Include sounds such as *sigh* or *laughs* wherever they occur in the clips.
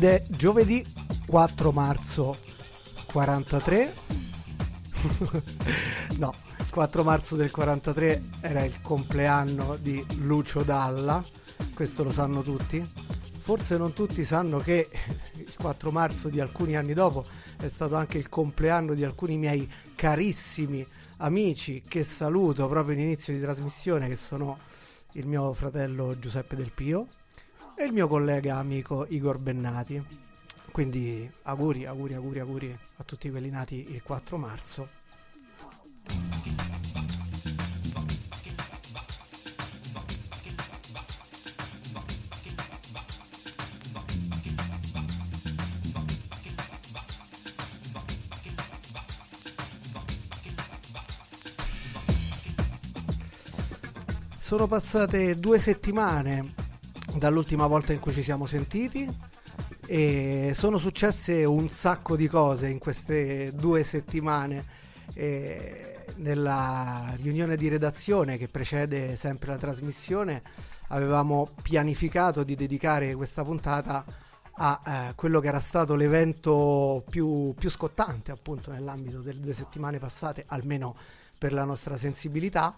ed è giovedì 4 marzo 43 *laughs* no 4 marzo del 43 era il compleanno di Lucio Dalla questo lo sanno tutti. Forse non tutti sanno che il 4 marzo di alcuni anni dopo è stato anche il compleanno di alcuni miei carissimi amici che saluto proprio in inizio di trasmissione che sono il mio fratello Giuseppe Del Pio e il mio collega amico Igor Bennati. Quindi auguri, auguri, auguri, auguri a tutti quelli nati il 4 marzo. Sono passate due settimane dall'ultima volta in cui ci siamo sentiti e sono successe un sacco di cose in queste due settimane. E nella riunione di redazione che precede sempre la trasmissione avevamo pianificato di dedicare questa puntata a eh, quello che era stato l'evento più, più scottante appunto nell'ambito delle due settimane passate, almeno per la nostra sensibilità,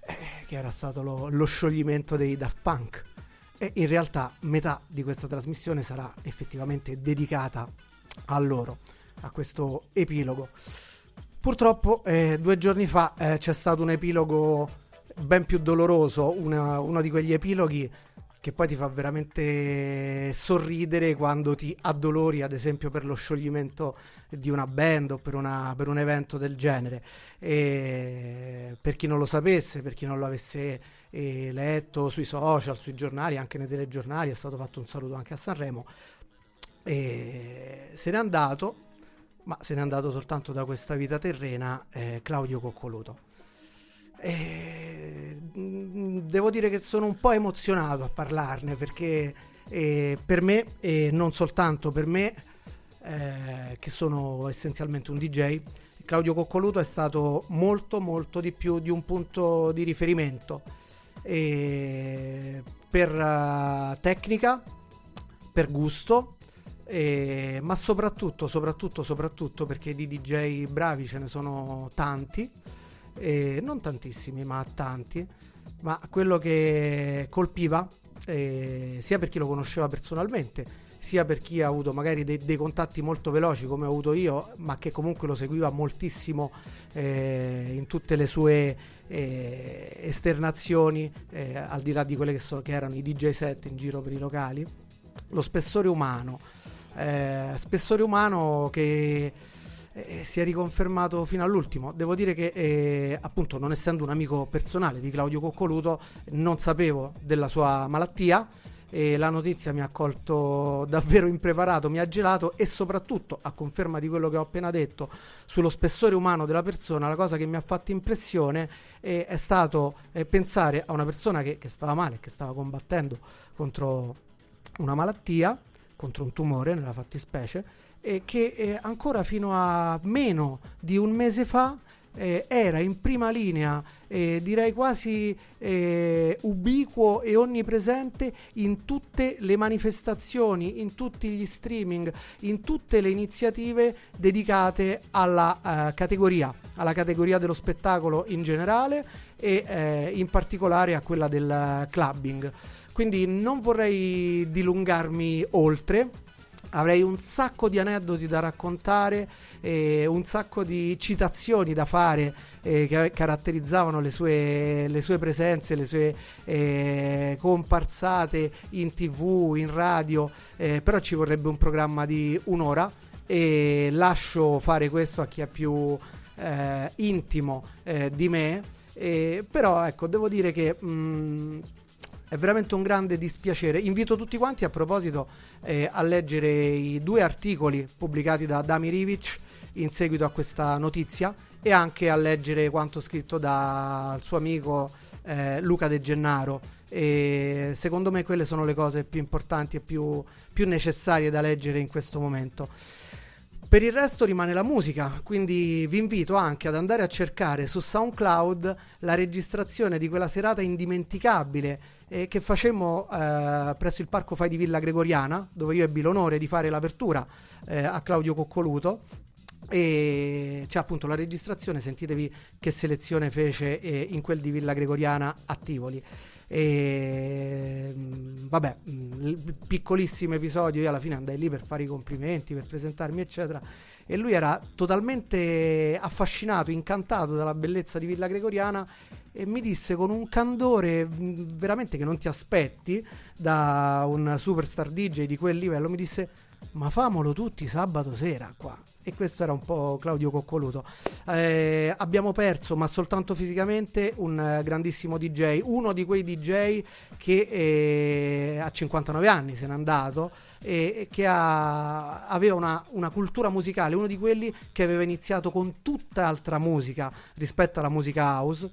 eh, che era stato lo, lo scioglimento dei Daft Punk e in realtà metà di questa trasmissione sarà effettivamente dedicata a loro, a questo epilogo. Purtroppo eh, due giorni fa eh, c'è stato un epilogo ben più doloroso, una, uno di quegli epiloghi che poi ti fa veramente sorridere quando ti addolori, ad esempio, per lo scioglimento di una band o per, una, per un evento del genere. E per chi non lo sapesse, per chi non lo avesse eh, letto sui social, sui giornali, anche nei telegiornali, è stato fatto un saluto anche a Sanremo. E se n'è andato, ma se n'è andato soltanto da questa vita terrena, eh, Claudio Coccoluto. E, mm, devo dire che sono un po' emozionato a parlarne perché eh, per me, e non soltanto per me, eh, che sono essenzialmente un DJ, Claudio Coccoluto è stato molto molto di più di un punto di riferimento per uh, tecnica, per gusto, eh, ma soprattutto, soprattutto, soprattutto perché di DJ bravi ce ne sono tanti eh, non tantissimi, ma tanti. Ma quello che colpiva, eh, sia per chi lo conosceva personalmente, sia per chi ha avuto magari dei, dei, contatti molto veloci come ho avuto io, ma che comunque lo seguiva moltissimo eh, in tutte le sue eh, esternazioni, eh, al di là di quelle che, so, che, erano i DJ set in giro per i locali, lo spessore umano. Eh, spessore umano che eh, si è riconfermato fino all'ultimo. Devo dire che, eh, appunto, non essendo un amico personale di Claudio Coccoluto, non sapevo della sua malattia. E la notizia mi ha colto davvero impreparato, mi ha gelato e soprattutto, a conferma di quello che ho appena detto sullo spessore umano della persona, la cosa che mi ha fatto impressione eh, è stato eh, pensare a una persona che, che stava male, che stava combattendo contro una malattia, contro un tumore nella fattispecie, eh, che eh, ancora fino a meno di un mese fa eh, era in prima linea, eh, direi quasi eh, ubiquo e onnipresente in tutte le manifestazioni, in tutti gli streaming, in tutte le iniziative dedicate alla eh, categoria, alla categoria dello spettacolo in generale e eh, in particolare a quella del clubbing. Quindi non vorrei dilungarmi oltre avrei un sacco di aneddoti da raccontare, eh, un sacco di citazioni da fare eh, che caratterizzavano le sue, le sue presenze, le sue eh, comparsate in tv, in radio, eh, però ci vorrebbe un programma di un'ora e lascio fare questo a chi è più eh, intimo eh, di me. però ecco, devo dire che mh, mm, è veramente un grande dispiacere. Invito tutti quanti a proposito eh, a leggere i due articoli pubblicati da Dami Rivic in seguito a questa notizia e anche a leggere quanto scritto dal suo amico eh, Luca De Gennaro. E secondo me quelle sono le cose più importanti e più, più necessarie da leggere in questo momento. Per il resto rimane la musica, quindi vi invito anche ad andare a cercare su SoundCloud la registrazione di quella serata indimenticabile eh, che facemmo eh, presso il Parco Fai di Villa Gregoriana, dove io ebbi l'onore di fare l'apertura eh, a Claudio Coccoluto. E c'è appunto la registrazione, sentitevi che selezione fece eh, in quel di Villa Gregoriana a Tivoli. E mm, vabbè, mm, piccolissimo episodio. Io alla fine andai lì per fare i complimenti, per presentarmi, eccetera. E lui era totalmente affascinato, incantato dalla bellezza di Villa Gregoriana e mi disse con un candore mm, veramente che non ti aspetti da un superstar DJ di quel livello, mi disse ma famolo tutti sabato sera qua. E questo era un po' Claudio Coccoluto. Eh, abbiamo perso, ma soltanto fisicamente, un eh, grandissimo DJ, uno di quei DJ che eh, a 59 anni se n'è andato e che ha, aveva una, una, cultura musicale, uno di quelli che aveva iniziato con tutta altra musica rispetto alla musica house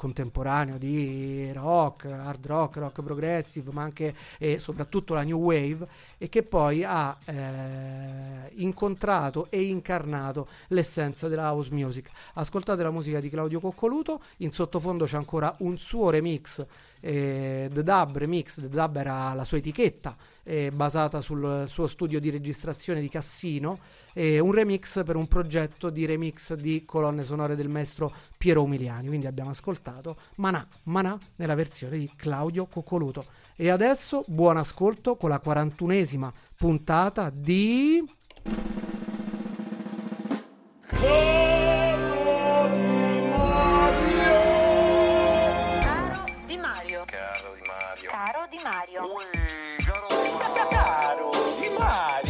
contemporaneo di rock, hard rock, rock progressive, ma anche e soprattutto la new wave e che poi ha eh, incontrato e incarnato l'essenza della house music. Ascoltate la musica di Claudio Coccoluto, in sottofondo c'è ancora un suo remix eh, The Dub Remix, The Dub era la sua etichetta eh, basata sul suo studio di registrazione di Cassino, eh, un remix per un progetto di remix di colonne sonore del maestro Piero Umiliani. Quindi abbiamo ascoltato Manà, Manà nella versione di Claudio Coccoluto. E adesso buon ascolto con la 41esima puntata di... Oh! Caro Di Mario. Caro Di Mario. Caro Di Mario. God,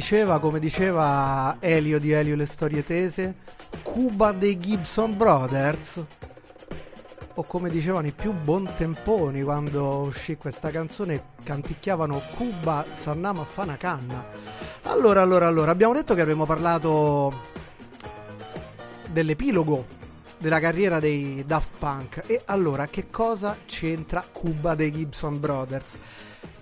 diceva, come diceva Elio di Elio le storie tese, Cuba dei Gibson Brothers, o come dicevano i più buontemponi quando uscì questa canzone, canticchiavano Cuba Sannama Fana Canna. Allora, allora, allora, abbiamo detto che avremmo parlato dell'epilogo della carriera dei Daft Punk. E allora, che cosa c'entra Cuba dei Gibson Brothers?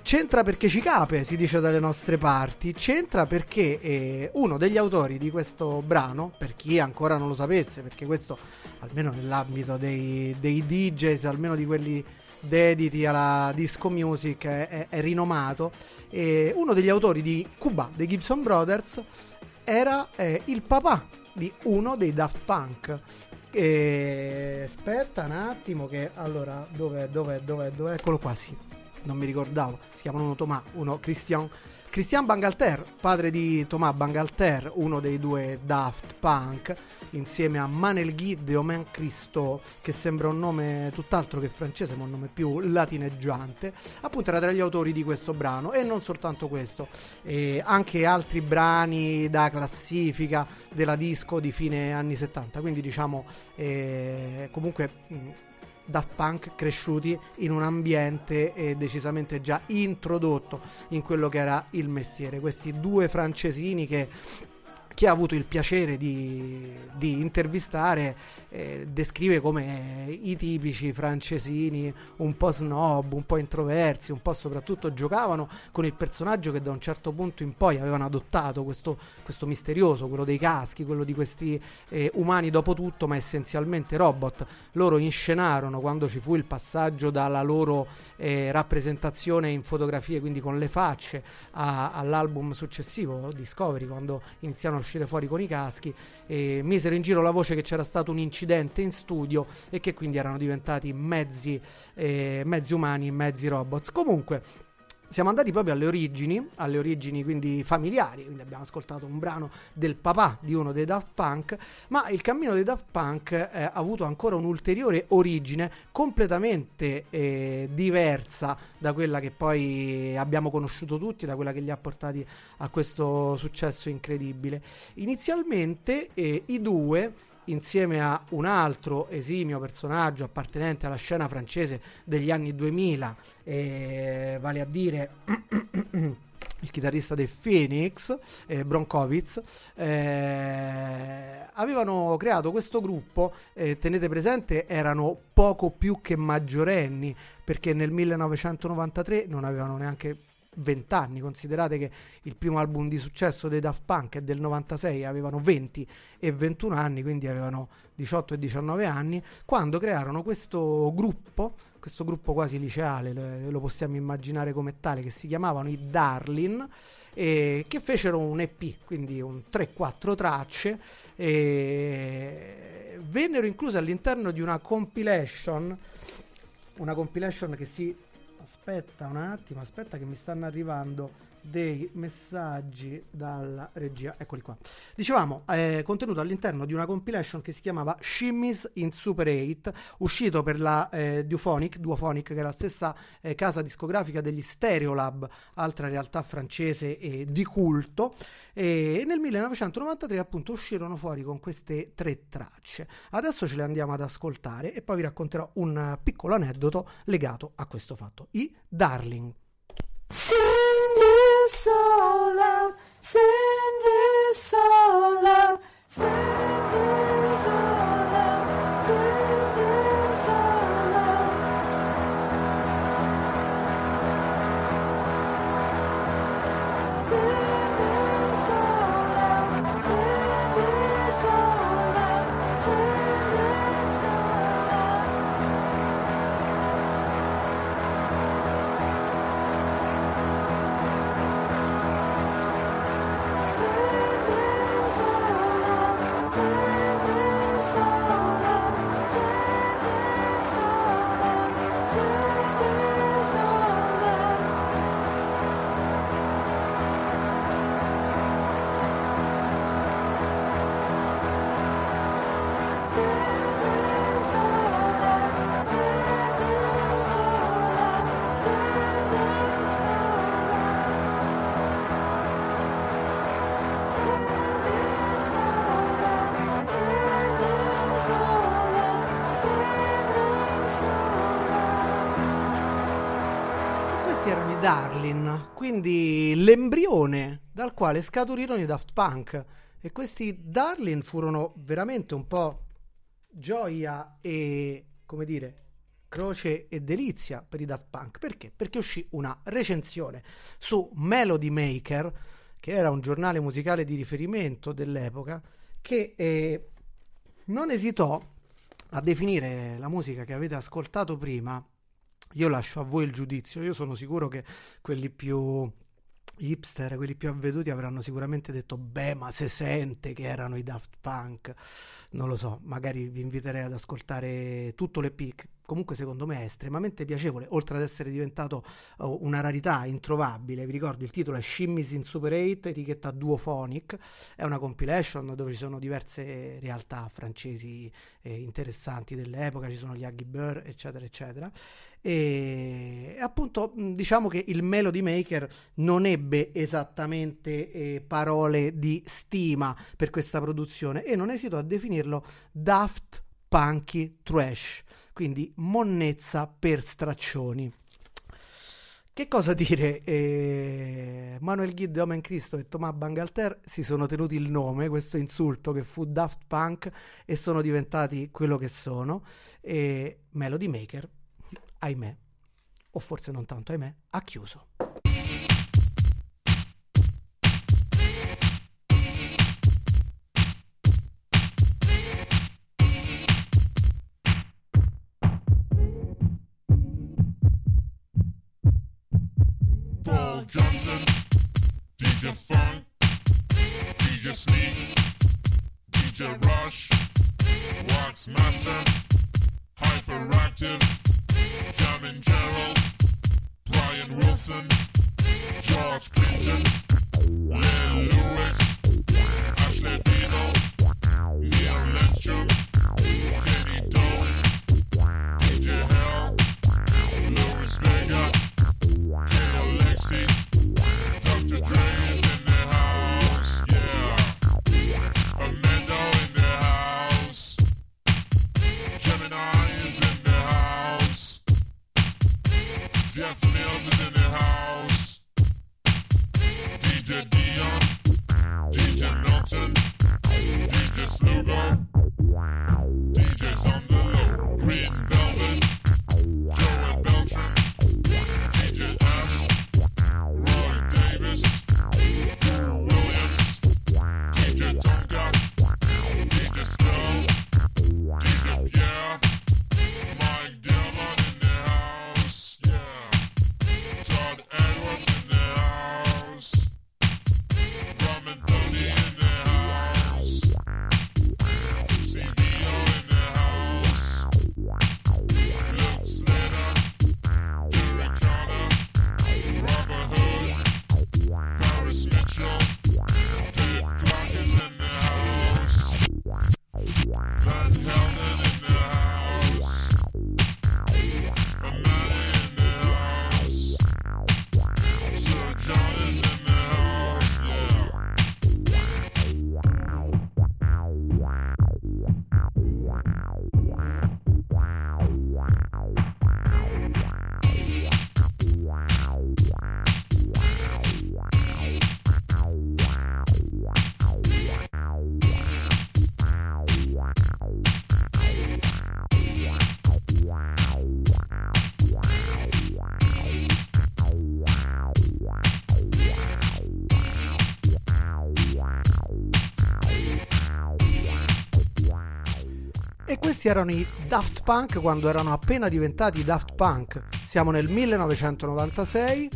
C'entra perché ci cape, si dice dalle nostre parti. C'entra perché eh, uno degli autori di questo brano, per chi ancora non lo sapesse, perché questo almeno nell'ambito dei, dei DJs, almeno di quelli dediti alla disco music, è, è, è rinomato. Eh, uno degli autori di Cuba, dei Gibson Brothers, era eh, il papà di uno dei Daft Punk. E... Aspetta un attimo che allora dov'è, dov'è, dov'è, dov'è? Eccolo qua, sì non mi ricordavo, si chiamano uno Tomà, uno Christian Christian Bangalter, padre di Thomas Bangalter, uno dei due Daft Punk, insieme a Manel Guy de Omen Christo, che sembra un nome tutt'altro che francese, ma un nome più latineggiante, appunto era tra gli autori di questo brano e non soltanto questo, eh, anche altri brani da classifica della disco di fine anni 70, quindi diciamo eh, comunque mh, Daft Punk cresciuti in un ambiente eh, decisamente già introdotto in quello che era il mestiere. Questi due francesini che chi ha avuto il piacere di, di intervistare eh, descrive come i tipici francesini un po' snob, un po' introversi, un po' soprattutto giocavano con il personaggio che da un certo punto in poi avevano adottato, questo, questo misterioso, quello dei caschi, quello di questi eh, umani dopo tutto, ma essenzialmente robot. Loro inscenarono quando ci fu il passaggio dalla loro eh, rappresentazione in fotografie, quindi con le facce, a, all'album successivo, Discovery, quando iniziarono uscire fuori con i caschi, e misero in giro la voce che c'era stato un incidente in studio e che quindi erano diventati mezzi, eh, mezzi umani, mezzi robots. Comunque, siamo andati proprio alle origini, alle origini quindi familiari, quindi abbiamo ascoltato un brano del papà di uno dei Daft Punk, ma il cammino dei Daft Punk eh, ha avuto ancora un'ulteriore origine completamente eh, diversa da quella che poi abbiamo conosciuto tutti, da quella che li ha portati a questo successo incredibile. Inizialmente eh, i due insieme a un altro esimio personaggio appartenente alla scena francese degli anni 2000, eh, vale a dire *clears throat* il chitarrista dei Phoenix, eh, Bronkovitz, eh, avevano creato questo gruppo, eh, tenete presente, erano poco più che maggiorenni, perché nel 1993 non avevano neanche 20 anni. Considerate che il primo album di successo dei Daft Punk è del 96, avevano 20 e 21 anni, quindi avevano 18 e 19 anni, quando crearono questo gruppo, questo gruppo quasi liceale, lo possiamo immaginare come tale, che si chiamavano i Darlin, e che fecero un EP, quindi un 3-4 tracce, e vennero incluse all'interno di una compilation, una compilation che si aspetta un attimo, aspetta che mi stanno arrivando dei messaggi dalla regia. Eccoli qua. Dicevamo, è contenuto all'interno di una compilation che si chiamava Shimmies in Super 8, uscito per la eh, Duphonic, Duophonic, che era la stessa eh, casa discografica degli Stereolab, altra realtà francese eh, di culto. E nel 1993 appunto uscirono fuori con queste tre tracce. Adesso ce le andiamo ad ascoltare e poi vi racconterò un piccolo aneddoto legato a questo fatto. I Darling. Sing soul out. send it so loud, send it. Quindi l'embrione dal quale scaturirono i Daft Punk. E questi Darlin furono veramente un po' gioia e, come dire, croce e delizia per i Daft Punk. Perché? Perché uscì una recensione su Melody Maker, che era un giornale musicale di riferimento dell'epoca, che eh, non esitò a definire la musica che avete ascoltato prima io lascio a voi il giudizio, io sono sicuro che quelli più hipster, quelli più avveduti avranno sicuramente detto beh ma se sente che erano i Daft Punk, non lo so, magari vi inviterei ad ascoltare tutto l'EP comunque secondo me è estremamente piacevole, oltre ad essere diventato uh, una rarità introvabile. Vi ricordo il titolo è Shimmies in Super 8, etichetta Duophonic, è una compilation dove ci sono diverse realtà francesi eh, interessanti dell'epoca, ci sono gli Aggie Burr, eccetera, eccetera. E appunto diciamo che il Melody Maker non ebbe esattamente eh, parole di stima per questa produzione e non esito a definirlo daft punky trash, quindi monnezza per straccioni. Che cosa dire? Eh, Manuel Guide, Omen Cristo e Thomas Bangalter si sono tenuti il nome, questo insulto che fu Daft Punk e sono diventati quello che sono. E Melody Maker, ahimè, o forse non tanto ahimè, ha chiuso. Questi erano i Daft Punk quando erano appena diventati Daft Punk. Siamo nel 1996,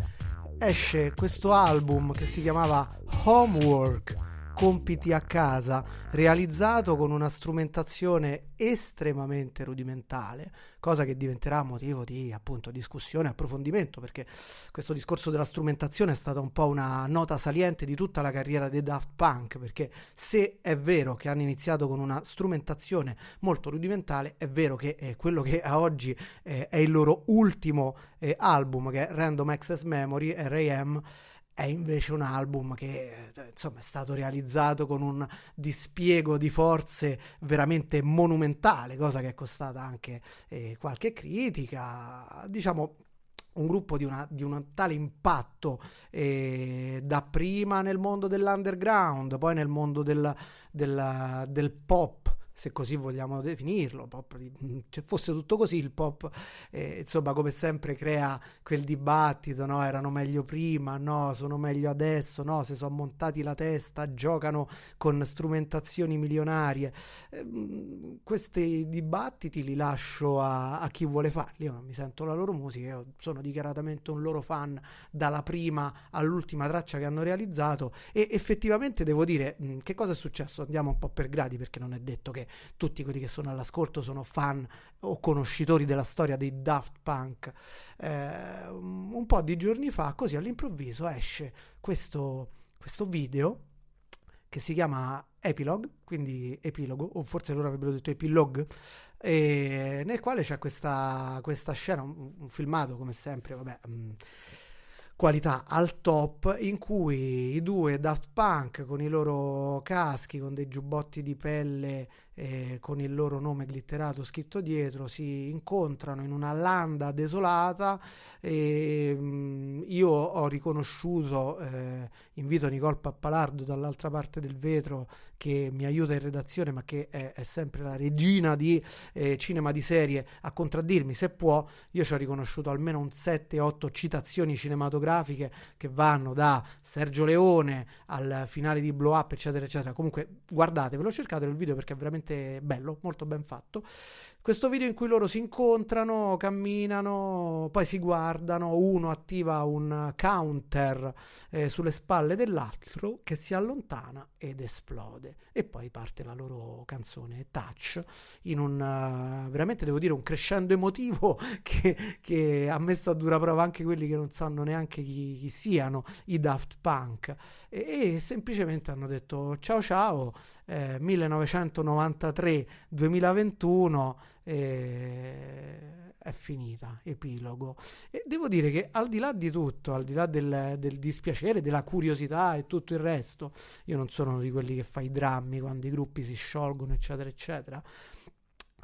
esce questo album che si chiamava Homework compiti a casa, realizzato con una strumentazione estremamente rudimentale, cosa che diventerà motivo di appunto discussione e approfondimento, perché questo discorso della strumentazione è stata un po' una nota saliente di tutta la carriera dei Daft Punk, perché se è vero che hanno iniziato con una strumentazione molto rudimentale, è vero che eh, quello che a oggi eh, è il loro ultimo eh, album, che è Random Access Memory, RAM, è invece un album che insomma è stato realizzato con un dispiego di forze veramente monumentale, cosa che è costata anche eh, qualche critica, diciamo un gruppo di, una, di un tale impatto eh, da prima nel mondo dell'underground, poi nel mondo del, del, del pop se così vogliamo definirlo, pop, cioè fosse tutto così il pop, eh, insomma come sempre crea quel dibattito, no? erano meglio prima, no, sono meglio adesso, no, se sono montati la testa, giocano con strumentazioni milionarie. Eh, questi dibattiti li lascio a, a, chi vuole farli, io mi sento la loro musica, io sono dichiaratamente un loro fan dalla prima all'ultima traccia che hanno realizzato e effettivamente devo dire che cosa è successo, andiamo un po' per gradi perché non è detto che tutti quelli che sono all'ascolto sono fan o conoscitori della storia dei Daft Punk. Eh, un po' di giorni fa, così all'improvviso esce questo, questo video che si chiama Epilogue, quindi epilogo, o forse loro avrebbero detto epilogue, nel quale c'è questa, questa scena, un, un, filmato come sempre, vabbè, mh, mm, qualità al top in cui i due Daft Punk con i loro caschi, con dei giubbotti di pelle eh, con il loro nome glitterato scritto dietro, si incontrano in una landa desolata e mh, mm, io ho riconosciuto, eh, invito Nicole Pappalardo dall'altra parte del vetro che mi aiuta in redazione ma che è, è sempre la regina di eh, cinema di serie a contraddirmi se può, io ci ho riconosciuto almeno un 7-8 citazioni cinematografiche che vanno da Sergio Leone al finale di Blow Up eccetera eccetera, comunque guardatevelo, cercatelo il video perché è veramente veramente bello, molto ben fatto. Questo video in cui loro si incontrano, camminano, poi si guardano, uno attiva un counter eh, sulle spalle dell'altro che si allontana ed esplode. E poi parte la loro canzone Touch in un uh, veramente devo dire un crescendo emotivo *laughs* che, che, ha messo a dura prova anche quelli che non sanno neanche chi, chi siano i Daft Punk. E, e semplicemente hanno detto ciao ciao eh, 1993-2021 eh, è finita, epilogo. E devo dire che al di là di tutto, al di là del, del, dispiacere, della curiosità e tutto il resto, io non sono di quelli che fa i drammi quando i gruppi si sciolgono, eccetera, eccetera.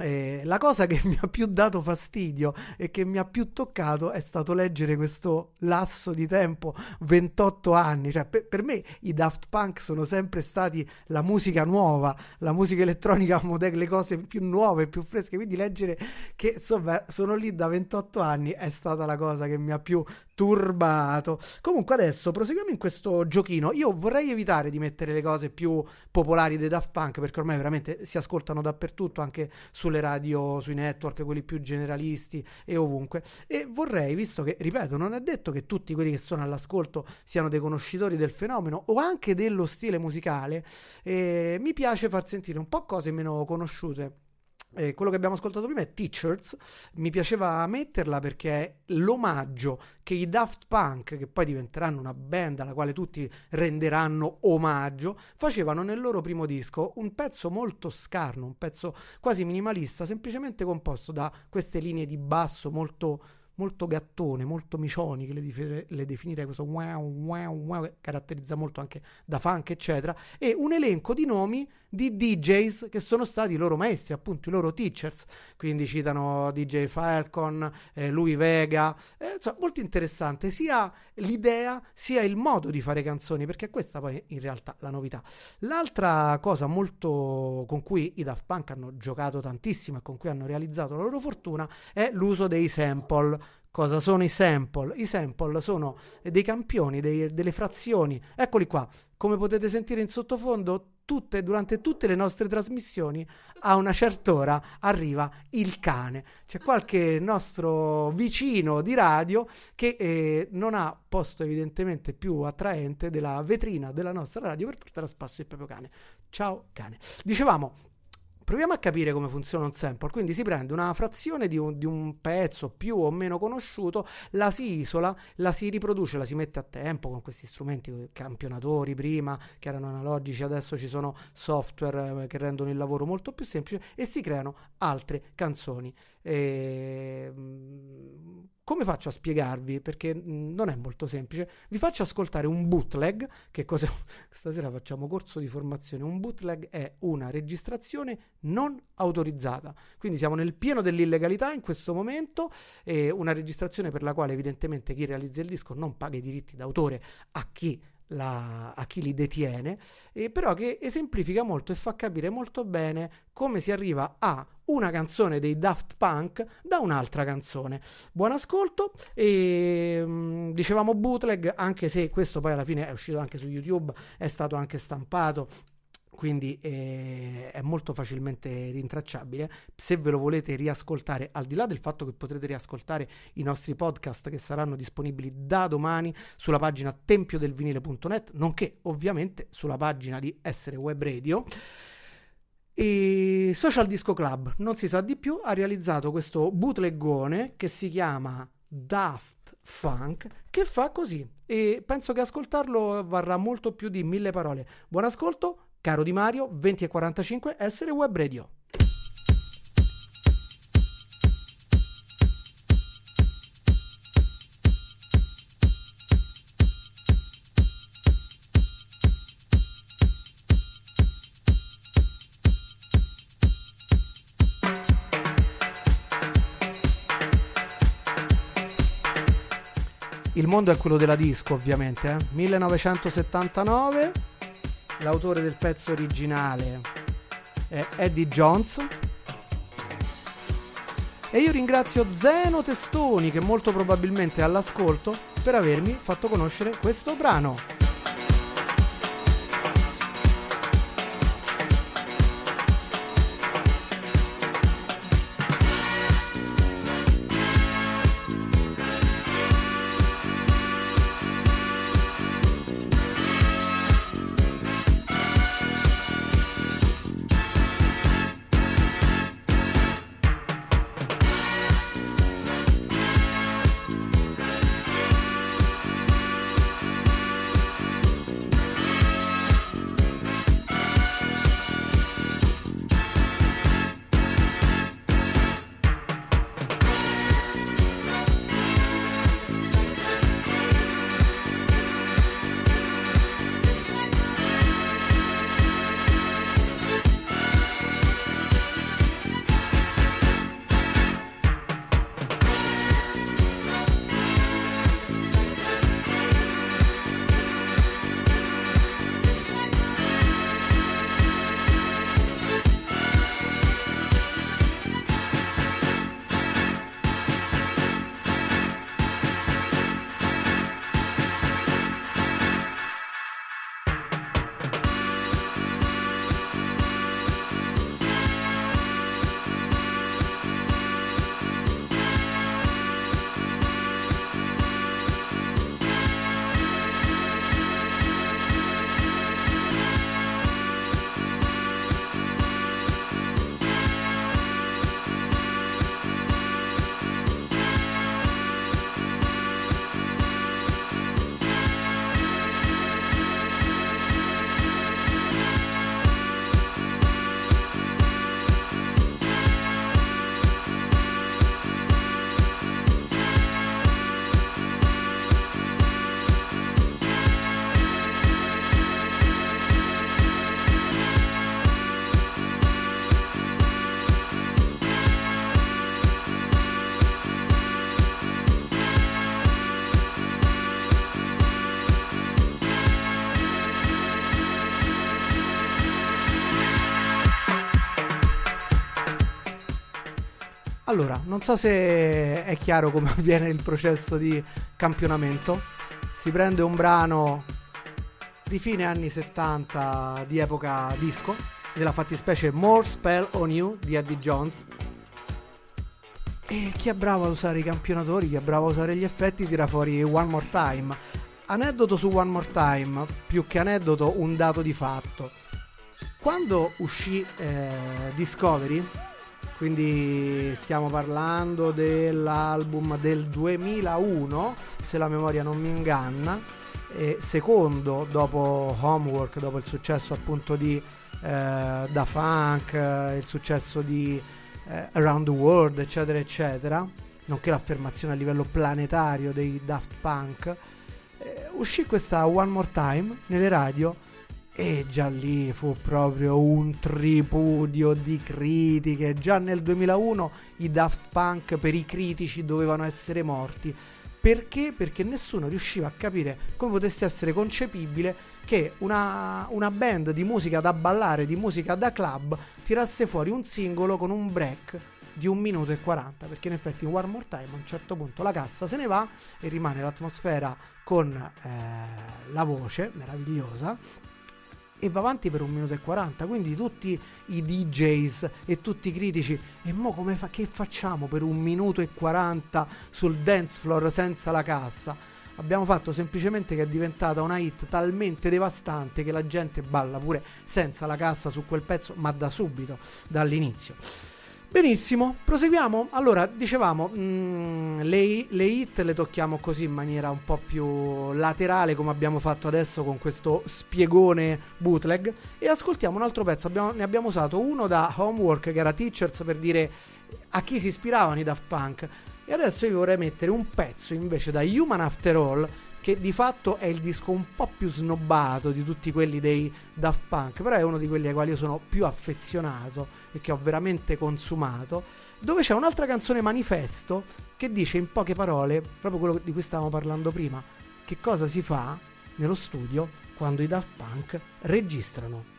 Eh, la cosa che *laughs* mi ha più dato fastidio e che mi ha più toccato è stato leggere questo lasso di tempo, 28 anni. Cioè, per, per, me i Daft Punk sono sempre stati la musica nuova, la musica elettronica, *laughs* le cose più nuove, più fresche. Quindi leggere che insomma sono lì da 28 anni è stata la cosa che mi ha più turbato. Comunque adesso proseguiamo in questo giochino. Io vorrei evitare di mettere le cose più popolari dei Daft Punk perché ormai veramente si ascoltano dappertutto, anche sulle radio, sui network, quelli più generalisti e ovunque. E vorrei, visto che, ripeto, non è detto che tutti quelli che sono all'ascolto siano dei conoscitori del fenomeno o anche dello stile musicale, eh, mi piace far sentire un po' cose meno conosciute eh, quello che abbiamo ascoltato prima è Teachers, mi piaceva metterla perché è l'omaggio che i Daft Punk, che poi diventeranno una band alla quale tutti renderanno omaggio, facevano nel loro primo disco. Un pezzo molto scarno, un pezzo quasi minimalista, semplicemente composto da queste linee di basso molto molto gattone, molto micioni, che le, dif- le definirei questo wow, wow, wow, che caratterizza molto anche da funk, eccetera, e un elenco di nomi di DJs che sono stati i loro maestri, appunto i loro teachers, quindi citano DJ Falcon, eh, Louis Vega, eh, insomma, molto interessante sia l'idea sia il modo di fare canzoni, perché questa poi in realtà la novità. L'altra cosa molto con cui i Daft Punk hanno giocato tantissimo e con cui hanno realizzato la loro fortuna è l'uso dei sample. Cosa sono i sample? I sample sono dei campioni, dei, delle frazioni. Eccoli qua. Come potete sentire in sottofondo, tutte, durante tutte le nostre trasmissioni a una certa ora arriva il cane. C'è qualche nostro vicino di radio che eh, non ha posto evidentemente più attraente della vetrina della nostra radio per portare a spasso il proprio cane. Ciao cane. Dicevamo, proviamo a capire come funziona un sample. Quindi si prende una frazione di un, di un, pezzo più o meno conosciuto, la si isola, la si riproduce, la si mette a tempo con questi strumenti campionatori prima che erano analogici, adesso ci sono software eh, che rendono il lavoro molto più semplice e si creano altre canzoni. E, ehm, come faccio a spiegarvi? Perché mm, non è molto semplice. Vi faccio ascoltare un bootleg. Che cos'è? *laughs* Stasera facciamo corso di formazione. Un bootleg è una registrazione non autorizzata. Quindi siamo nel pieno dell'illegalità in questo momento. Una registrazione per la quale evidentemente chi realizza il disco non paga i diritti d'autore a chi la, a chi li detiene, eh, però che esemplifica molto e fa capire molto bene come si arriva a una canzone dei Daft Punk da un'altra canzone. Buon ascolto e mh, mm, dicevamo bootleg, anche se questo poi alla fine è uscito anche su YouTube, è stato anche stampato quindi eh, è molto facilmente rintracciabile. Se ve lo volete riascoltare, al di là del fatto che potrete riascoltare i nostri podcast che saranno disponibili da domani sulla pagina tempiodelvinile.net, nonché ovviamente sulla pagina di Essere Web Radio. E Social Disco Club, non si sa di più, ha realizzato questo bootleggone che si chiama Daft Funk, che fa così. E penso che ascoltarlo varrà molto più di mille parole. Buon ascolto, caro Di Mario, 20 e 45, Essere Web Radio. Il mondo è quello della disco, ovviamente. Eh? 1979. L'autore del pezzo originale è Eddie Jones. E io ringrazio Zeno Testoni, che molto probabilmente è all'ascolto, per avermi fatto conoscere questo brano. Allora, non so se è chiaro come *laughs* avviene il processo di campionamento. Si prende un brano di fine anni 70 di epoca disco, della fattispecie More Spell on You di Eddie Jones. E chi è bravo a usare i campionatori, chi è bravo a usare gli effetti, tira fuori One More Time. Aneddoto su One More Time, più che aneddoto, un dato di fatto. Quando uscì eh, Discovery, quindi stiamo parlando dell'album del 2001 se la memoria non mi inganna. E secondo dopo Homework dopo il successo appunto di eh, Da Funk eh, il successo di eh, Around the World eccetera eccetera nonché l'affermazione a livello planetario dei Daft Punk eh, uscì questa One More Time nelle radio e già lì fu proprio un tripudio di critiche. Già nel 2001 i Daft Punk per i critici dovevano essere morti. Perché? Perché nessuno riusciva a capire come potesse essere concepibile che una, una, band di musica da ballare, di musica da club, tirasse fuori un singolo con un break di un minuto e 40. Perché in effetti in One More Time a un certo punto la cassa se ne va e rimane l'atmosfera con eh, la voce meravigliosa e va avanti per un minuto e 40 quindi tutti i DJs e tutti i critici e mo come fa, che facciamo per un minuto e 40 sul dance floor senza la cassa abbiamo fatto semplicemente che è diventata una hit talmente devastante che la gente balla pure senza la cassa su quel pezzo, ma da subito, dall'inizio. Benissimo, proseguiamo. Allora, dicevamo, mh, mm, le, le, hit le tocchiamo così in maniera un po' più laterale, come abbiamo fatto adesso con questo spiegone bootleg. E ascoltiamo un altro pezzo. Abbiamo, ne abbiamo usato uno da Homework, che era Teachers, per dire a chi si ispiravano i Daft Punk. E adesso io vorrei mettere un pezzo invece da Human After All, che di fatto è il disco un po' più snobbato di tutti quelli dei Daft Punk, però è uno di quelli ai quali io sono più affezionato e che ho veramente consumato, dove c'è un'altra canzone manifesto che dice in poche parole proprio quello di cui stavamo parlando prima, che cosa si fa nello studio quando i Daft Punk registrano.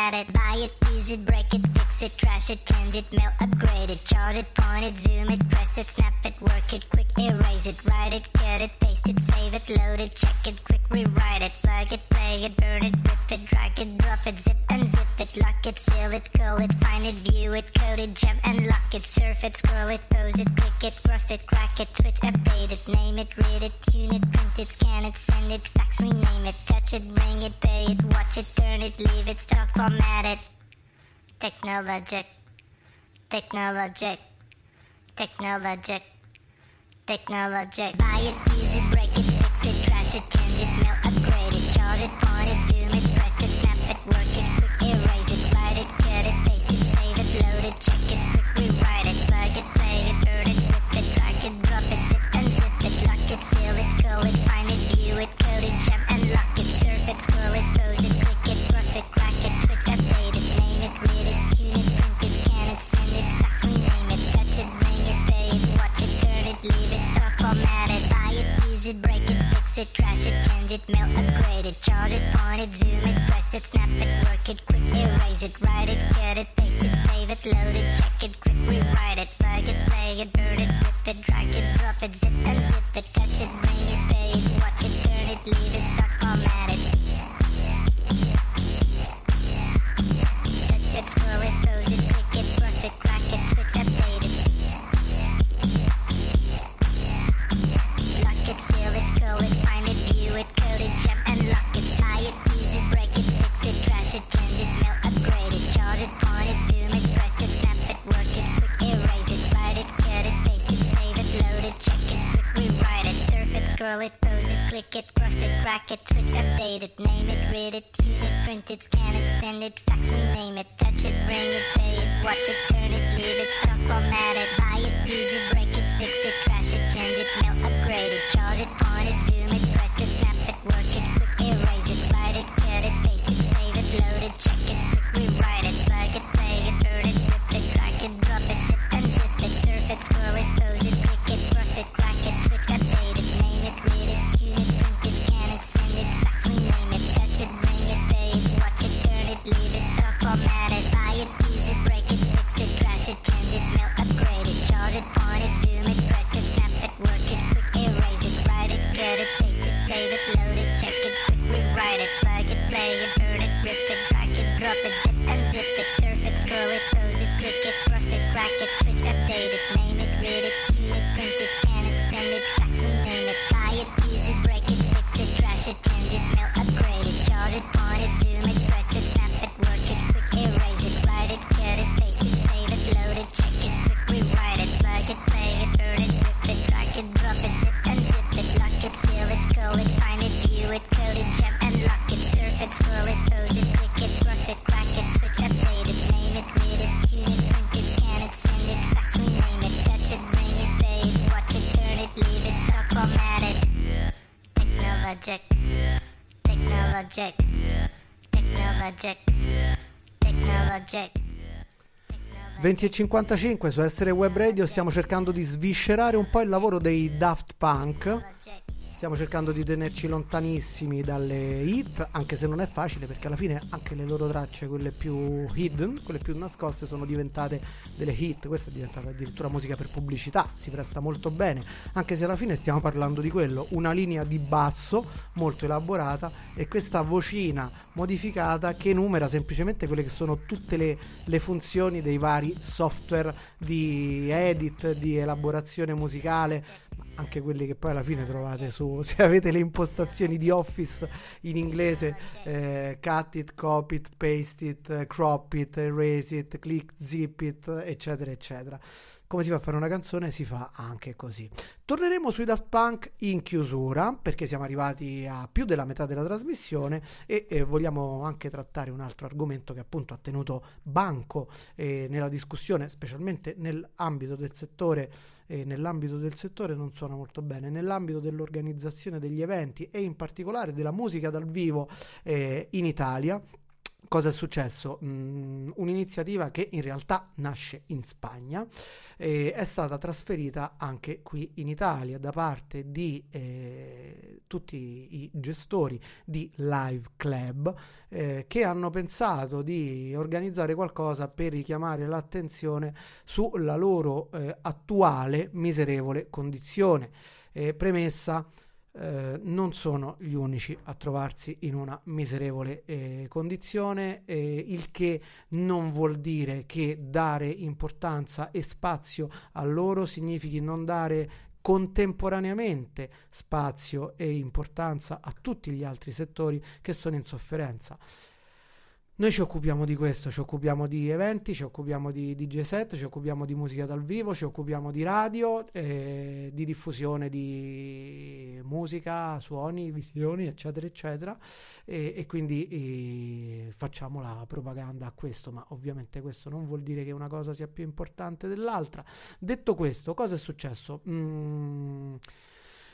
at it. Buy it, use it, break it, fix it, trash it, change it, melt, upgrade it, chart it, point it, zoom it, press it, snap it, work it, quick erase it, write it, cut it, paste it, save it, load it, check it, quick rewrite it, plug it, play it, burn it, rip it, drag it, drop it, zip and zip it, lock it, fill it, call it, find it, view it, code it, jump and lock it, surf it, scroll it, pose it, click it, cross it, crack it, switch, update it, name it, read it, tune it, print it, scan it, send it, fax, rename it, touch it, bring it, pay it, watch it, turn it, leave it, stock, it. Technologic, technologic, technologic, technologic. Buy it, use it, break it, fix it, trash it, change it, melt, upgrade it, chart it, point it, 20 e 55 su Essere Web Radio stiamo cercando di sviscerare un po' il lavoro dei Daft Punk stiamo cercando di tenerci lontanissimi dalle hit, anche se non è facile perché alla fine anche le loro tracce, quelle più hidden, quelle più nascoste, sono diventate delle hit. Questa è diventata addirittura musica per pubblicità, si presta molto bene, anche se alla fine stiamo parlando di quello, una linea di basso molto elaborata e questa vocina modificata che numera semplicemente quelle che sono tutte le, le funzioni dei vari software di edit, di elaborazione musicale anche quelli che poi alla fine trovate su *laughs* se avete le impostazioni di Office in inglese eh, cut it, copy it, paste it, crop it, erase it, click, zip it eccetera eccetera. Come si fa a fare una canzone? Si fa anche così. Torneremo sui Daft Punk in chiusura perché siamo arrivati a più della metà della trasmissione e, e vogliamo anche trattare un altro argomento che appunto ha tenuto banco eh, nella discussione specialmente nell'ambito del settore eh, nell'ambito del settore non suona molto bene, nell'ambito dell'organizzazione degli eventi e in particolare della musica dal vivo eh, in Italia. Cosa è successo? Mm, un'iniziativa che in realtà nasce in Spagna eh, è stata trasferita anche qui in Italia da parte di eh, tutti i gestori di Live Club eh, che hanno pensato di organizzare qualcosa per richiamare l'attenzione sulla loro eh, attuale miserevole condizione. Eh, premessa eh, non sono gli unici a trovarsi in una miserevole eh, condizione, eh, il che non vuol dire che dare importanza e spazio a loro significhi non dare contemporaneamente spazio e importanza a tutti gli altri settori che sono in sofferenza. Noi ci occupiamo di questo, ci occupiamo di eventi, ci occupiamo di DJ set, ci occupiamo di musica dal vivo, ci occupiamo di radio, eh, di diffusione di musica, suoni, visioni, eccetera, eccetera. E, e quindi eh, facciamo la propaganda a questo, ma ovviamente questo non vuol dire che una cosa sia più importante dell'altra. Detto questo, cosa è successo? Mm,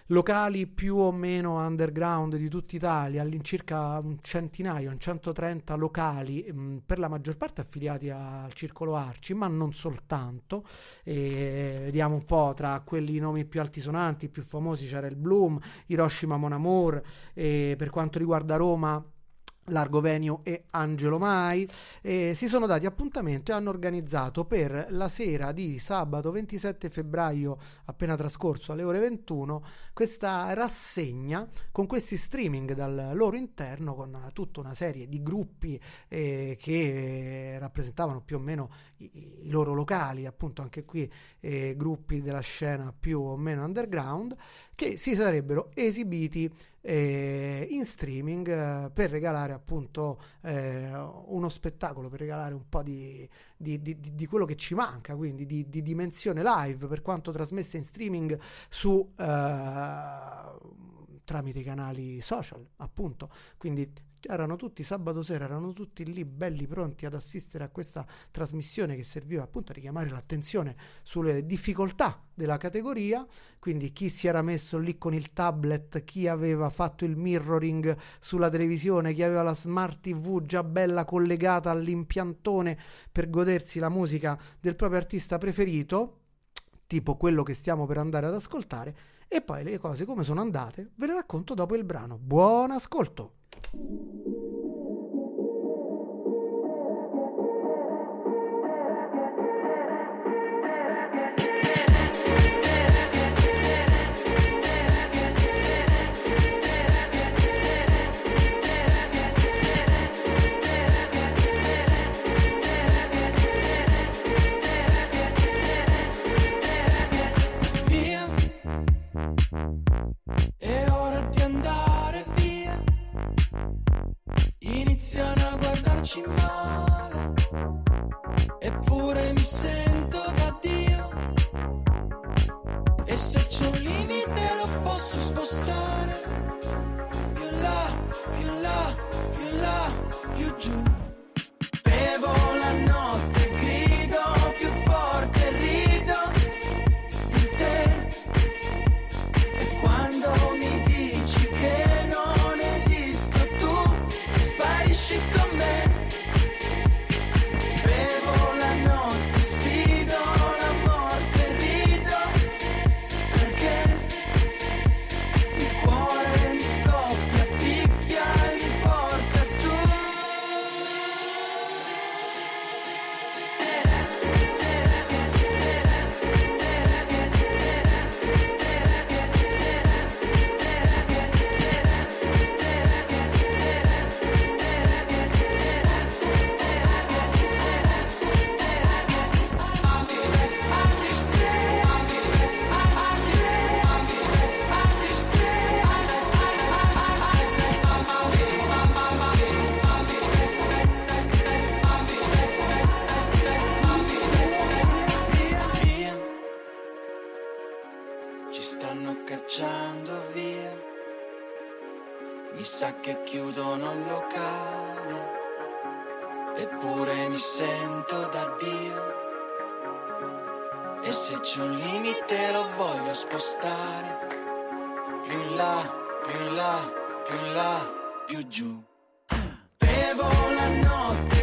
locali più o meno underground di tutta Italia, all'incirca un centinaio, un 130 locali, mm, per la maggior parte affiliati al Circolo Arci, ma non soltanto. E vediamo un po' tra quelli nomi più altisonanti, più famosi c'era il Bloom, Hiroshima Mon Amour, e per quanto riguarda Roma Largo Venio e Angelo Mai eh, si sono dati appuntamento e hanno organizzato per la sera di sabato 27 febbraio appena trascorso alle ore 21 questa rassegna con questi streaming dal loro interno con tutta una serie di gruppi eh, che rappresentavano più o meno i, i, loro locali appunto anche qui eh, gruppi della scena più o meno underground che si sarebbero esibiti eh, in streaming eh, per regalare appunto eh, uno spettacolo, per regalare un po' di, di, di, di quello che ci manca, quindi di, dimensione live per quanto trasmessa in streaming su eh, tramite i canali social, appunto. Quindi erano tutti sabato sera, erano tutti lì belli pronti ad assistere a questa trasmissione che serviva appunto a richiamare l'attenzione sulle difficoltà della categoria, quindi chi si era messo lì con il tablet, chi aveva fatto il mirroring sulla televisione, chi aveva la smart TV già bella collegata all'impiantone per godersi la musica del proprio artista preferito, tipo quello che stiamo per andare ad ascoltare, e poi le cose come sono andate ve le racconto dopo il brano. Buon ascolto! Guardarci male. Eppure mi sento da Dio. E se c'è un limite lo posso spostare. Più là, più là, più là, più giù. Là, più in là, più in là, più giù. Bevo la notte,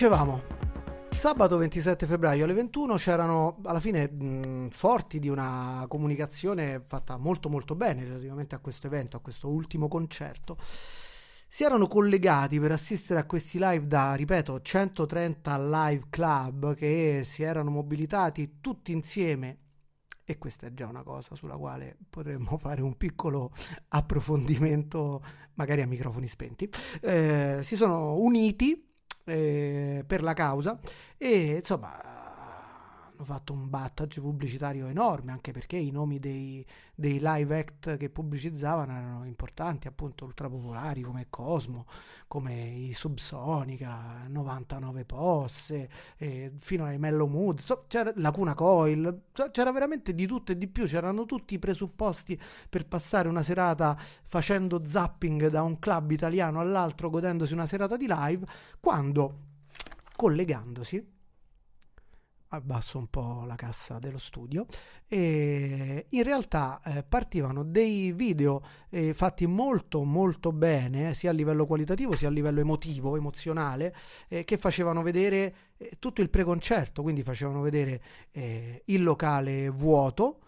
Dicevamo, sabato 27 febbraio alle 21 c'erano alla fine mh, forti di una comunicazione fatta molto molto bene relativamente a questo evento, a questo ultimo concerto. Si erano collegati per assistere a questi live da, ripeto, 130 live club che si erano mobilitati tutti insieme e questa è già una cosa sulla quale potremmo *laughs* fare un piccolo approfondimento, magari a microfoni spenti. Eh, si sono uniti eh, per la causa. E insomma hanno fatto un battage pubblicitario enorme anche perché i nomi dei, dei live act che pubblicizzavano erano importanti appunto ultrapopolari come Cosmo come i Subsonica 99 Posse eh, fino ai Mellow Mood so, c'era Lacuna Coil so, c'era veramente di tutto e di più c'erano tutti i presupposti per passare una serata facendo zapping da un club italiano all'altro godendosi una serata di live quando collegandosi abbasso un po' la cassa dello studio e in realtà eh, partivano dei video eh, fatti molto molto bene sia a livello qualitativo sia a livello emotivo emozionale eh, che facevano vedere eh, tutto il preconcerto. Quindi facevano vedere eh, il locale vuoto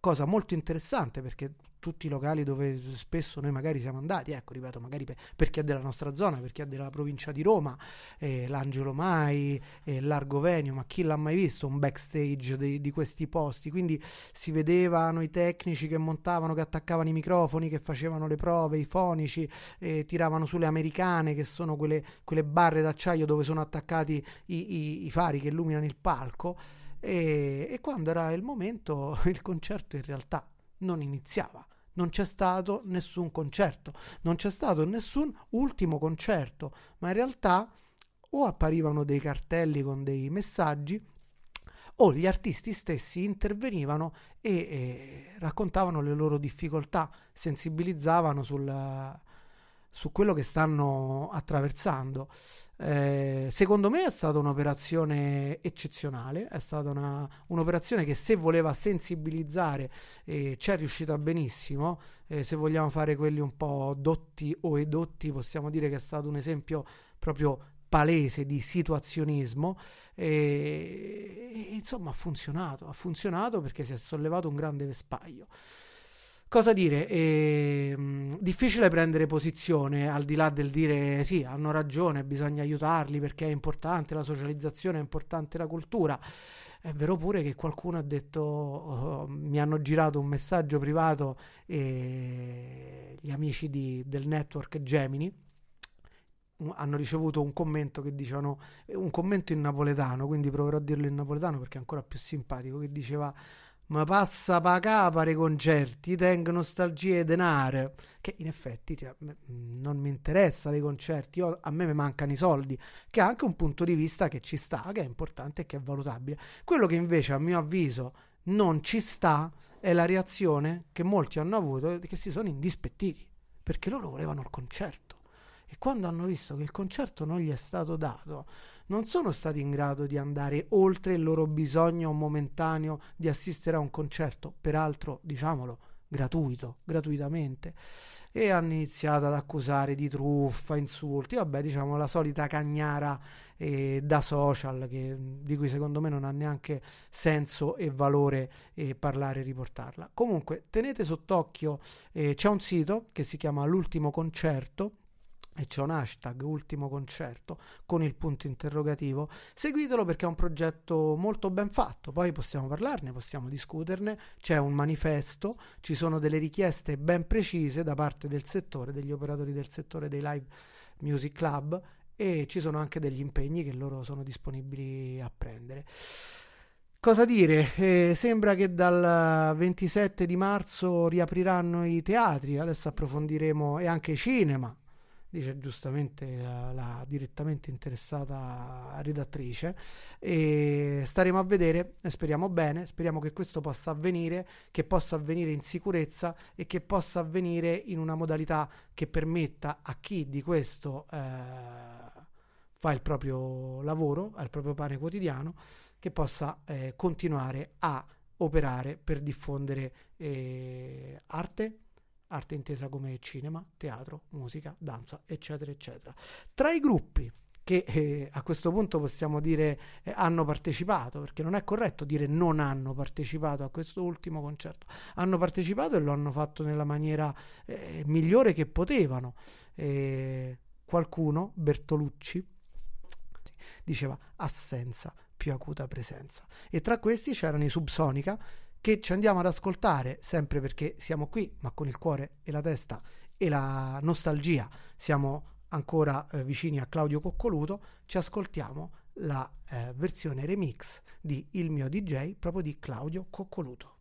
cosa molto interessante perché tutti i locali dove spesso noi magari siamo andati, ecco, ripeto, magari per, per chi è della nostra zona, per chi è della provincia di Roma, eh, l'Angelo Mai, eh, Largo Venio, ma chi l'ha mai visto un backstage di, di, questi posti? Quindi si vedevano i tecnici che montavano, che attaccavano i microfoni, che facevano le prove, i fonici, eh, tiravano sulle americane, che sono quelle, quelle barre d'acciaio dove sono attaccati i, i, i fari che illuminano il palco. E, e quando era il momento, *laughs* il concerto in realtà non iniziava. Non c'è stato nessun concerto, non c'è stato nessun ultimo concerto, ma in realtà o apparivano dei cartelli con dei messaggi o gli artisti stessi intervenivano e, e raccontavano le loro difficoltà, sensibilizzavano sul, su quello che stanno attraversando. Eh, secondo me è stata un'operazione eccezionale, è stata una, un'operazione che se voleva sensibilizzare eh, ci è riuscita benissimo, eh, se vogliamo fare quelli un po' dotti o edotti possiamo dire che è stato un esempio proprio palese di situazionismo e, e insomma ha funzionato, ha funzionato perché si è sollevato un grande vespaglio. Cosa dire? È difficile prendere posizione al di là del dire sì, hanno ragione, bisogna aiutarli perché è importante la socializzazione, è importante la cultura. È vero pure che qualcuno ha detto, oh, mi hanno girato un messaggio privato e gli amici di, del network Gemini hanno ricevuto un commento che dicevano un commento in napoletano, quindi proverò a dirlo in napoletano perché è ancora più simpatico, che diceva ma passa pa i concerti, tengo nostalgia e denaro, che in effetti cioè, non mi interessa dei concerti, Io, a me mi mancano i soldi, che è anche un punto di vista che ci sta, che è importante e che è valutabile. Quello che invece a mio avviso non ci sta è la reazione che molti hanno avuto, che si sono indispettiti, perché loro volevano il concerto. E quando hanno visto che il concerto non gli è stato dato, non sono stati in grado di andare oltre il loro bisogno momentaneo di assistere a un concerto, peraltro, diciamolo, gratuito, gratuitamente. E hanno iniziato ad accusare di truffa, insulti, vabbè, diciamo la solita cagnara eh, da social che, di cui secondo me non ha neanche senso e valore eh, parlare e riportarla. Comunque, tenete sott'occhio, eh, c'è un sito che si chiama L'ultimo concerto e c'è un hashtag ultimo concerto con il punto interrogativo, seguitelo perché è un progetto molto ben fatto, poi possiamo parlarne, possiamo discuterne, c'è un manifesto, ci sono delle richieste ben precise da parte del settore, degli operatori del settore dei live music club e ci sono anche degli impegni che loro sono disponibili a prendere. Cosa dire? Eh, sembra che dal 27 di marzo riapriranno i teatri, adesso approfondiremo e anche i cinema dice giustamente la, la, direttamente interessata redattrice e staremo a vedere speriamo bene speriamo che questo possa avvenire che possa avvenire in sicurezza e che possa avvenire in una modalità che permetta a chi di questo eh, fa il proprio lavoro ha il proprio pane quotidiano che possa eh, continuare a operare per diffondere eh, arte arte intesa come cinema, teatro, musica, danza, eccetera, eccetera. Tra i gruppi che eh, a questo punto possiamo dire eh, hanno partecipato, perché non è corretto dire non hanno partecipato a questo ultimo concerto, hanno partecipato e lo hanno fatto nella maniera eh, migliore che potevano. qualcuno, Bertolucci, diceva assenza più acuta presenza. E tra questi c'erano i Subsonica che ci andiamo ad ascoltare sempre perché siamo qui, ma con il cuore e la testa e la nostalgia siamo ancora eh, vicini a Claudio Coccoluto, ci ascoltiamo la eh, versione remix di Il mio DJ proprio di Claudio Coccoluto.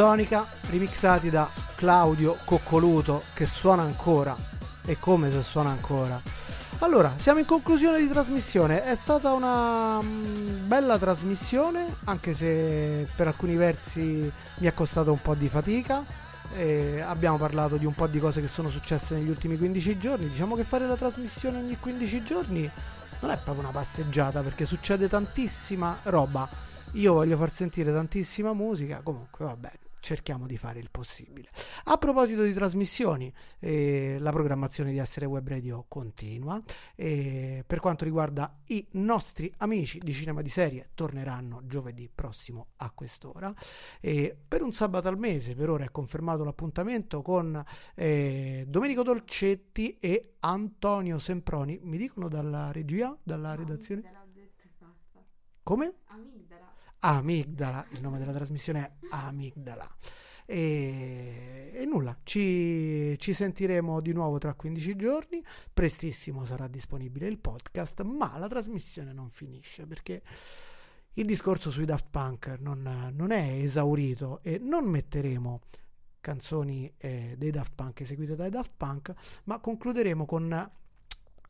Subsonica, remixati da Claudio Coccoluto, che suona ancora, e come se suona ancora. Allora, siamo in conclusione di trasmissione. È stata una mm, bella trasmissione, anche se per alcuni versi mi è costato un po' di fatica. Abbiamo parlato di un po' di cose che sono successe negli ultimi 15 giorni. Diciamo che fare la trasmissione ogni 15 giorni non è proprio una passeggiata perché succede tantissima roba. Io voglio far sentire tantissima musica, comunque vabbè, cerchiamo di fare il possibile. A proposito di trasmissioni, eh, la programmazione di Essere Web Radio continua. E per quanto riguarda i nostri amici di Cinema di Serie, torneranno giovedì prossimo a quest'ora. E per un sabato al mese, per ora è confermato l'appuntamento con eh, Domenico Dolcetti e Antonio Semproni. Mi dicono dalla regia, dalla redazione? Come? Amigdala. Amigdala, il nome della trasmissione è Amigdala. E, e nulla, ci, ci sentiremo di nuovo tra 15 giorni. Prestissimo sarà disponibile il podcast, ma la trasmissione non finisce perché il discorso sui Daft Punk non, non è esaurito e non metteremo canzoni eh, dei Daft Punk eseguite dai Daft Punk, ma concluderemo con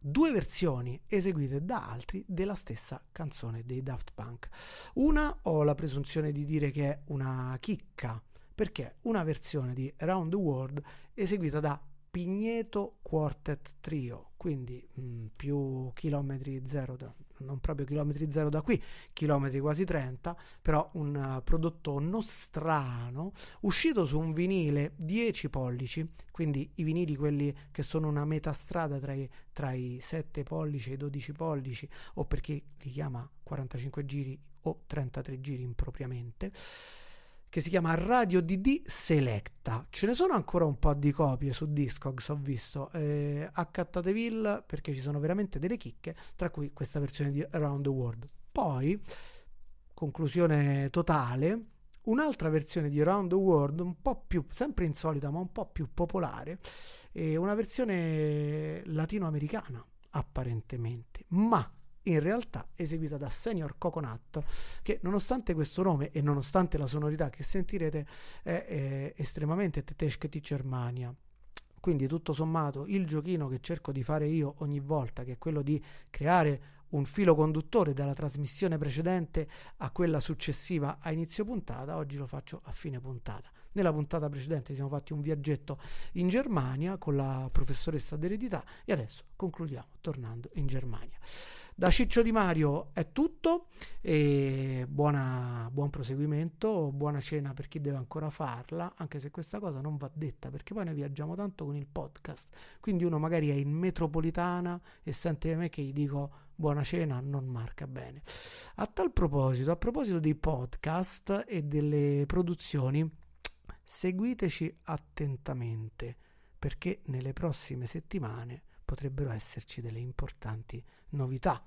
due versioni eseguite da altri della stessa canzone dei Daft Punk. Una ho la presunzione di dire che è una chicca, perché una versione di Around the World eseguita da Pigneto Quartet Trio, quindi mh, più chilometri zero da, non proprio chilometri zero da qui, chilometri quasi 30, però un uh, prodotto nostrano uscito su un vinile 10 pollici, quindi i vinili quelli che sono una metà strada tra i, tra i 7 pollici e i 12 pollici, o per chi li chiama 45 giri o 33 giri impropriamente che si chiama Radio DD Selecta. Ce ne sono ancora un po' di copie su Discogs, ho visto. Eh, accattateville perché ci sono veramente delle chicche, tra cui questa versione di Around the World. Poi, conclusione totale, un'altra versione di Around the World, un po' più, sempre insolita, ma un po' più popolare, è una versione latinoamericana, apparentemente, ma in realtà eseguita da Senior Coconut, che nonostante questo nome e nonostante la sonorità che sentirete è, è estremamente tedesca di Germania. Quindi tutto sommato il giochino che cerco di fare io ogni volta, che è quello di creare un filo conduttore dalla trasmissione precedente a quella successiva a inizio puntata, oggi lo faccio a fine puntata. Nella puntata precedente siamo fatti un viaggetto in Germania con la professoressa d'eredità e adesso concludiamo tornando in Germania. Da Ciccio Di Mario è tutto e buona, buon proseguimento, buona cena per chi deve ancora farla, anche se questa cosa non va detta perché poi noi viaggiamo tanto con il podcast, quindi uno magari è in metropolitana e sente me che gli dico buona cena, non marca bene. A tal proposito, a proposito dei podcast e delle produzioni, seguiteci attentamente perché nelle prossime settimane potrebbero esserci delle importanti novità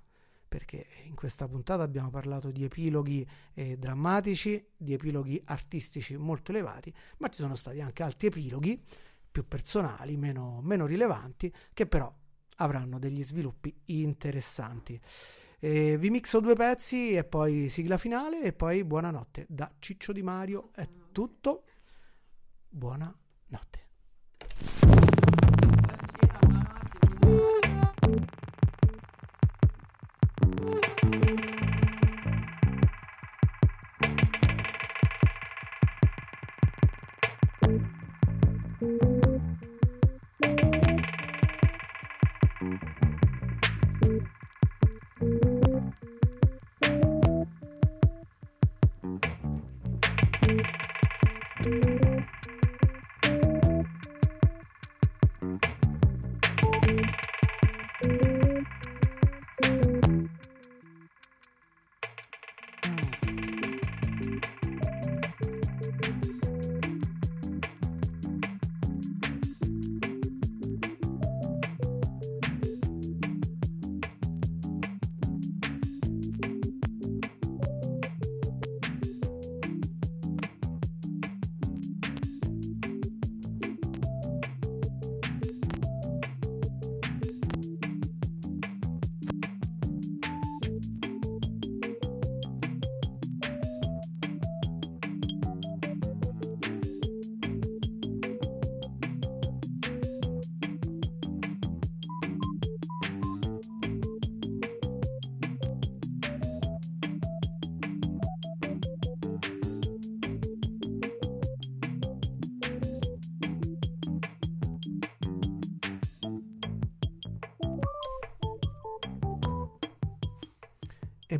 perché in questa puntata abbiamo parlato di epiloghi eh, drammatici, di epiloghi artistici molto elevati, ma ci sono stati anche altri epiloghi più personali, meno, meno rilevanti, che però avranno degli sviluppi interessanti. Eh, vi mixo due pezzi e poi sigla finale e poi buonanotte. Da Ciccio Di Mario è tutto. Buonanotte.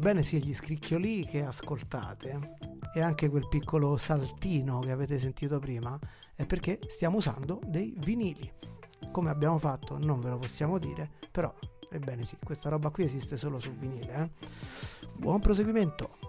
Ebbene sì, gli scricchioli che ascoltate e anche quel piccolo saltino che avete sentito prima è perché stiamo usando dei vinili. Come abbiamo fatto non ve lo possiamo dire, però ebbene sì, questa roba qui esiste solo sul vinile. Eh? Buon proseguimento!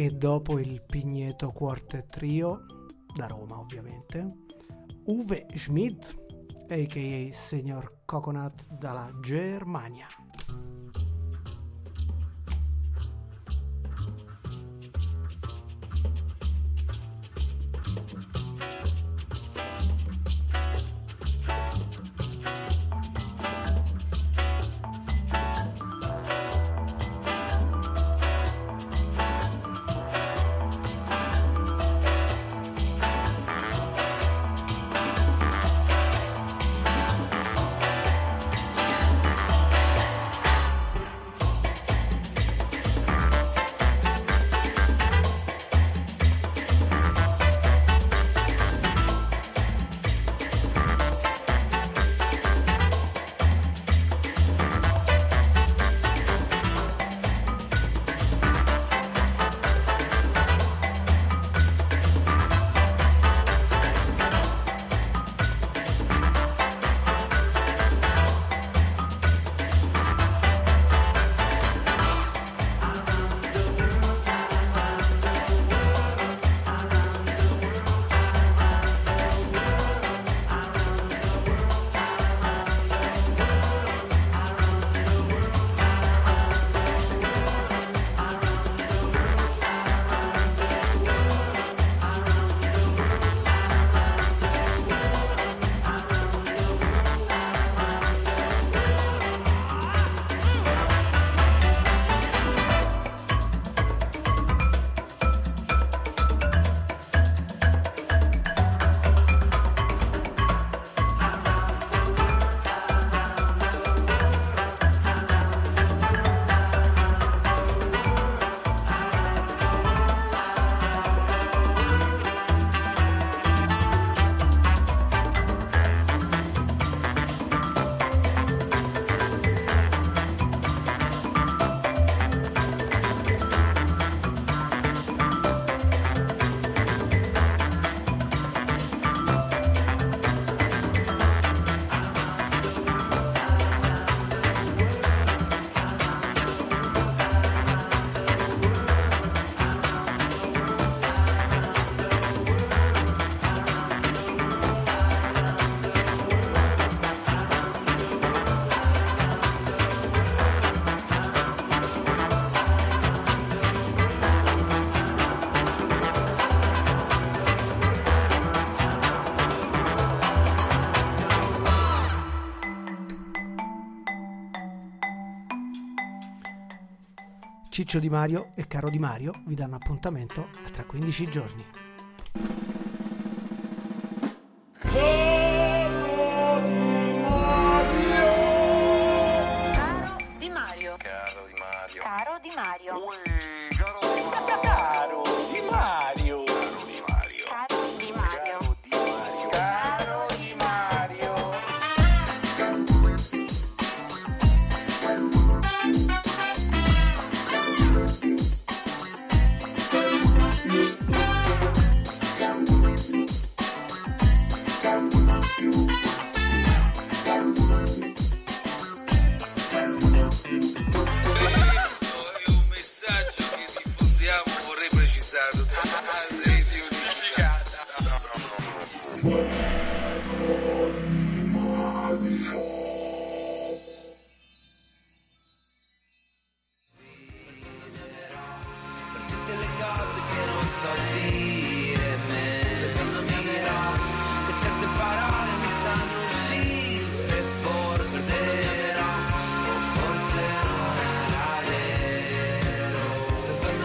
E dopo il Pigneto Quartet Trio, da Roma ovviamente, Uwe Schmidt, a.k.a. Senior Coconut dalla Germania. Ciccio Di Mario e Caro Di Mario vi danno appuntamento a tra 15 giorni.